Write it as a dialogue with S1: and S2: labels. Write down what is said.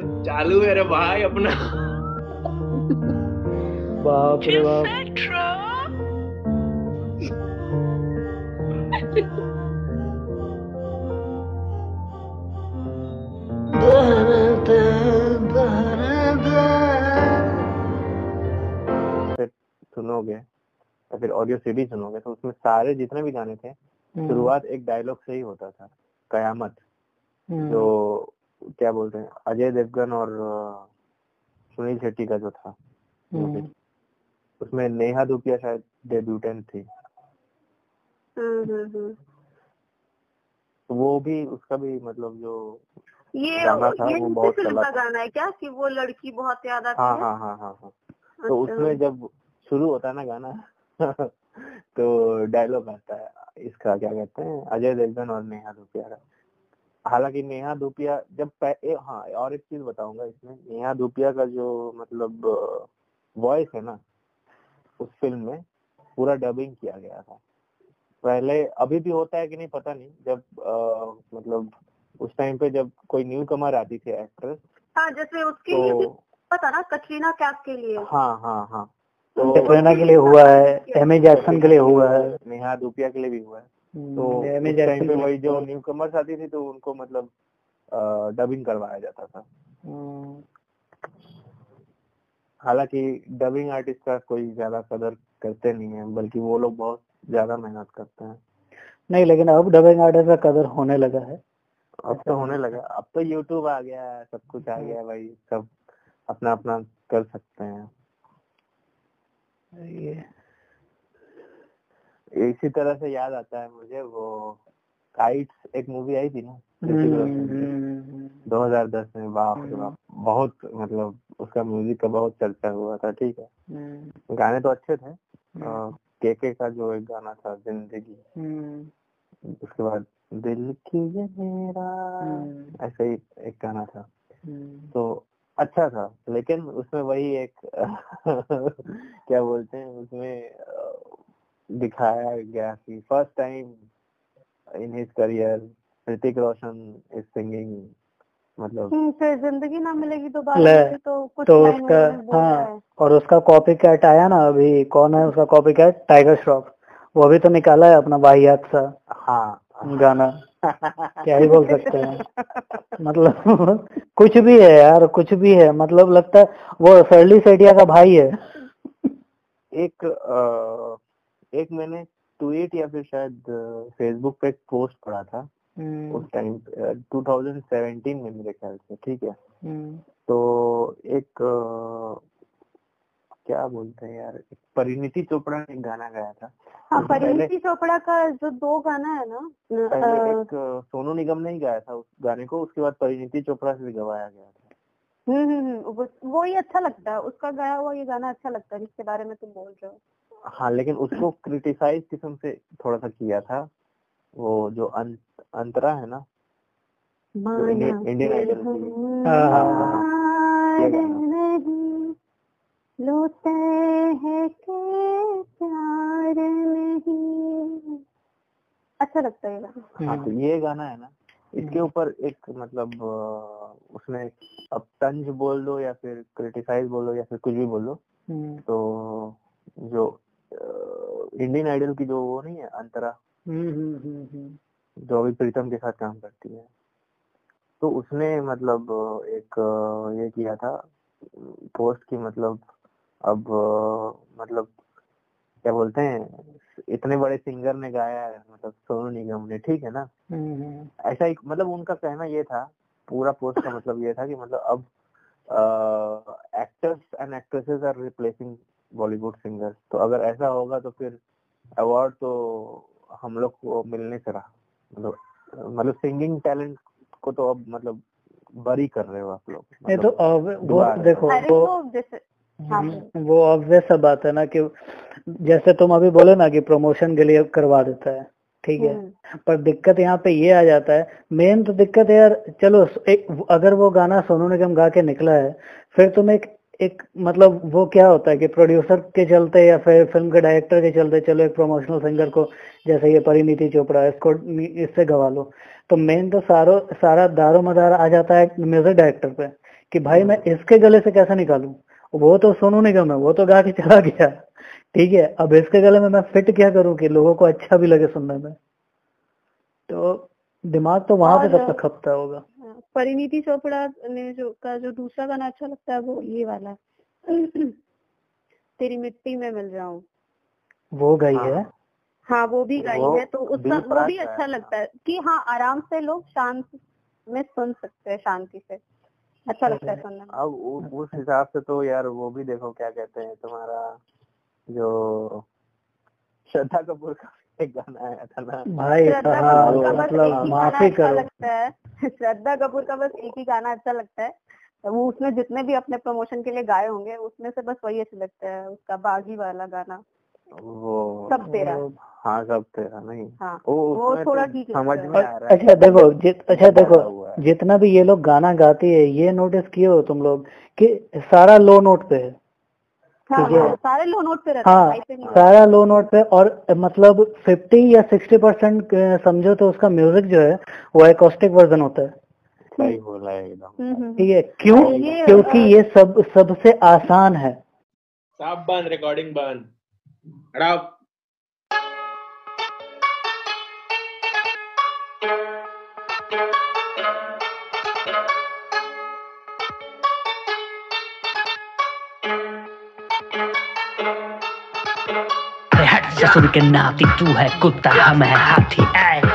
S1: चालू है रे भाई अपना।
S2: बाप रे बाप।
S3: फिर सुनोगे या फिर ऑडियो सीडी सुनोगे तो उसमें सारे जितने भी गाने थे
S2: हम्म,
S3: शुरुआत एक डायलॉग से ही होता था कयामत। जो क्या बोलते हैं अजय देवगन और सुनील शेट्टी का जो था।
S2: हम्म,
S3: उसमें नेहा धूपिया शायद डेब्यूटेंट थी।
S4: हम्म, हम्म।
S3: तो वो भी उसका भी मतलब जो
S4: ये
S3: गाना था
S4: ये
S3: वो बहुत चला था।
S4: गाना है क्या कि वो लड़की बहुत याद आती
S3: हाँ
S4: है?
S3: हाँ हाँ हाँ हाँ। तो
S4: अच्छा।
S3: उसमें जब शुरू होता है ना गाना तो डायलॉग आता है इसका क्या कहते हैं अजय देवगन और नेहा धूपिया का हालाँकि नेहा धूपिया जब ए, हाँ और एक चीज़ बताऊँगा इसमें। नेहा धूपिया का जो मतलब वॉइस है ना उस फ़िल्म में पूरा डबिंग किया गया था। पहले अभी भी होता है कि नहीं पता नहीं जब अ, मतलब उस टाइम पे जब कोई न्यू कमर आती थी एक्ट्रेस
S4: हाँ जैसे उसके लिए
S3: तो
S4: पता ना कटरीना कैफ के लिए।
S3: हाँ हाँ हाँ। तो
S2: कैटरीना के लिए हुआ है एमी जैक्सन के लिए हुआ है।
S3: नेहा धूपिया के लिए भी हुआ है। तो
S2: हम्म,
S3: टाइम पे वही जो न्यू कमर्स आती थी तो उनको मतलब डबिंग करवाया जाता था।
S2: हम्म,
S3: हालाँकि डबिंग आर्टिस्ट का कोई ज़्यादा कदर करते नहीं है बल्कि वो लोग बहुत ज़्यादा मेहनत करते हैं।
S2: नहीं लेकिन अब डबिंग आर्टिस्ट का कदर होने लगा है।
S3: अब तो होने लगा अब तो यूट्यूब आ गया है सब कुछ आ गया है भाई सब अपना अपना कर सकते हैं।
S2: ये
S3: इसी तरह से याद आता है मुझे वो काइट्स एक मूवी आई थी ना दो
S2: हज़ार
S3: रोशन की।
S2: हम्म,
S3: 2010 में बाप बाप बहुत मतलब उसका म्यूज़िक का बहुत चर्चा हुआ था ठीक है।
S2: हम्म,
S3: गाने तो अच्छे थे
S2: हम्म,
S3: के के का जो एक गाना था ज़िंदगी।
S2: हम्म,
S3: उसके बाद दिल की ये मेरा
S2: हम्म,
S3: ऐसा ही एक गाना था।
S2: हम्म,
S3: तो अच्छा था लेकिन उसमें वही एक क्या बोलते हैं उसमें दिखाया गया कि first time in his career Hrithik Roshan is singing मतलब
S4: हम्म, फिर ज़िंदगी ना मिलेगी
S2: ले,
S4: दोबारा तो कुछ
S2: तो उसका हाँ और उसका कॉपी कैट आया ना अभी कौन है उसका कॉपी कैट टाइगर श्रॉफ वो अभी तो निकाला है अपना वाहियात सा।
S3: हाँ।
S2: गाना। क्या ही बोल सकते हैं। मतलब कुछ भी है यार कुछ भी है। मतलब लगता है वो सरली सेठिया का भाई है।
S3: एक एक मैंने ट्वीट या फिर शायद फेसबुक पे एक पोस्ट पढ़ा था।
S2: हम्म,
S3: उस टाइम 2017 में मेरे ख्याल से ठीक है?
S2: हम्म,
S3: तो एक क्या बोलते हैं यार परिणीति चोपड़ा ने एक गाना गाया था।
S4: हाँ
S3: पहले
S4: परिणीति चोपड़ा का जो दो गाना है ना
S3: पहले एक सोनू निगम ने ही गाया था उस गाने को उसके बाद परिणीति चोपड़ा से भी गवाया गया था।
S4: हम्म हम्म हम्म, वो वो ही अच्छा लगता है उसका गाया हुआ ये गाना अच्छा लगता है जिसके बारे में तुम बोल रहे हो।
S3: हाँ लेकिन उसको क्रिटिसाइज किस्म से थोड़ा सा किया था। वो जो अं, अंतरा है ना इंडियन आइडल
S2: हाँ, हाँ, हाँ।
S4: के प्यार नहीं। अच्छा लगता है ये गाना।
S3: हाँ तो ये गाना है ना इसके ऊपर एक मतलब उसने अब तंज बोल दो या फिर क्रिटिसाइज बोल दो या फिर कुछ भी बोल दो
S2: हम्म,
S3: तो जो इंडियन आइडल की जो वो नहीं है अंतरा।
S2: हम्म, हम्म, हम्म, हम्म,
S3: जो अभी प्रीतम के साथ काम करती है। तो उसने मतलब एक ये किया था पोस्ट की मतलब अब मतलब क्या बोलते हैं इतने बड़े सिंगर ने गाया है मतलब सोनू निगम ने ठीक है ना?
S2: हम्म, हम्म,
S3: ऐसा ही मतलब उनका कहना ये था पूरा पोस्ट का मतलब ये था कि मतलब अब actors and actresses are replacing Bollywood singers तो अगर ऐसा होगा तो फिर अवार्ड तो हम लोग को मिलने से रहा। मतलब मतलब सिंगिंग टैलेंट को तो अब मतलब बरी कर रहे हो आप लोग।
S2: नहीं तो
S3: मतलब
S2: अब वो देखो वो
S4: तो जैसे हाँ
S2: हम्म, वो ऑब्वियस सा बात है ना कि जैसे तुम अभी बोले ना कि प्रमोशन के लिए करवा देता है ठीक है?
S4: हम्म,
S2: पर दिक्कत यहाँ पे ये आ जाता है मेन तो दिक्कत है यार चलो एक अगर वो गाना सोनू निगम गा के निकला है फिर तुम एक एक मतलब वो क्या होता है कि प्रोड्यूसर के चलते या फिर फ़िल्म के डायरेक्टर के चलते चलो एक प्रमोशनल सिंगर को जैसे ये परिणीति चोपड़ा इसको इससे गवा लो। तो मेन तो सारो सारा दारो मदार आ जाता है म्यूज़िक डायरेक्टर पे कि भाई मैं इसके गले से कैसे निकालूं? वो तो सोनू निगम है वो तो गा के चला गया। ठीक है अब इसके गले में मैं फिट क्या करूँ कि लोगों को अच्छा भी लगे सुनने में? तो दिमाग तो वहाँ पे तब तक खपता होगा।
S4: हाँ, परिणीति चोपड़ा ने जो का जो दूसरा गाना अच्छा लगता है वो ये वाला तेरी मिट्टी में मिल जाऊँ।
S2: वो गई
S3: हाँ।
S2: है?
S4: हाँ वो भी गाई
S3: वो
S4: है तो उसका वो भी
S3: है।
S4: अच्छा लगता है कि हाँ आराम से लोग शांत में सुन सकते हैं शांति से। अच्छा लगता है। सुनने।
S3: अब उ- उस हिसाब से तो यार वो भी देखो क्या कहते हैं तुम्हारा जो श्रद्धा कपूर का एक गाना आया था ना।
S2: भाई हाँ मतलब माफ़ी
S4: अच्छा
S2: करो।
S4: लगता है। श्रद्धा कपूर का बस एक ही गाना अच्छा लगता है। तो वो उसने जितने भी अपने प्रमोशन के लिए गाए होंगे उसमें से बस वही अच्छा लगता है उसका बागी वाला गाना।
S3: वो
S4: सब तेरा।
S3: हाँ सब तेरा नहीं।
S4: हाँ
S3: वो
S4: वो थोड़ा
S3: तो
S4: ठीक
S3: समझ में आ रहा है
S2: अच्छा देखो जित अच्छा देखो। जितना भी ये लोग गाना गाते हैं ये नोटिस किए हो तुम लोग कि सारा लो नोट पे है।
S4: हाँ
S2: ठीक हाँ,
S4: सारे लो नोट पे रहते हाँ।
S2: सारा लो नोट पे और मतलब 50 या 60 परसेंट समझो तो उसका म्यूज़िक जो है वो एकॉस्टिक वर्जन होता है।
S3: सही बोला है एकदम।
S4: हम्म, हम्म,
S2: ठीक है क्यों?
S4: ये-
S2: क्योंकि ये सब सबसे आसान है।
S1: सब बंद रिकॉर्डिंग बंद।
S5: ससुर के नाती तू है कुत्ता हम है हाथी ऐ।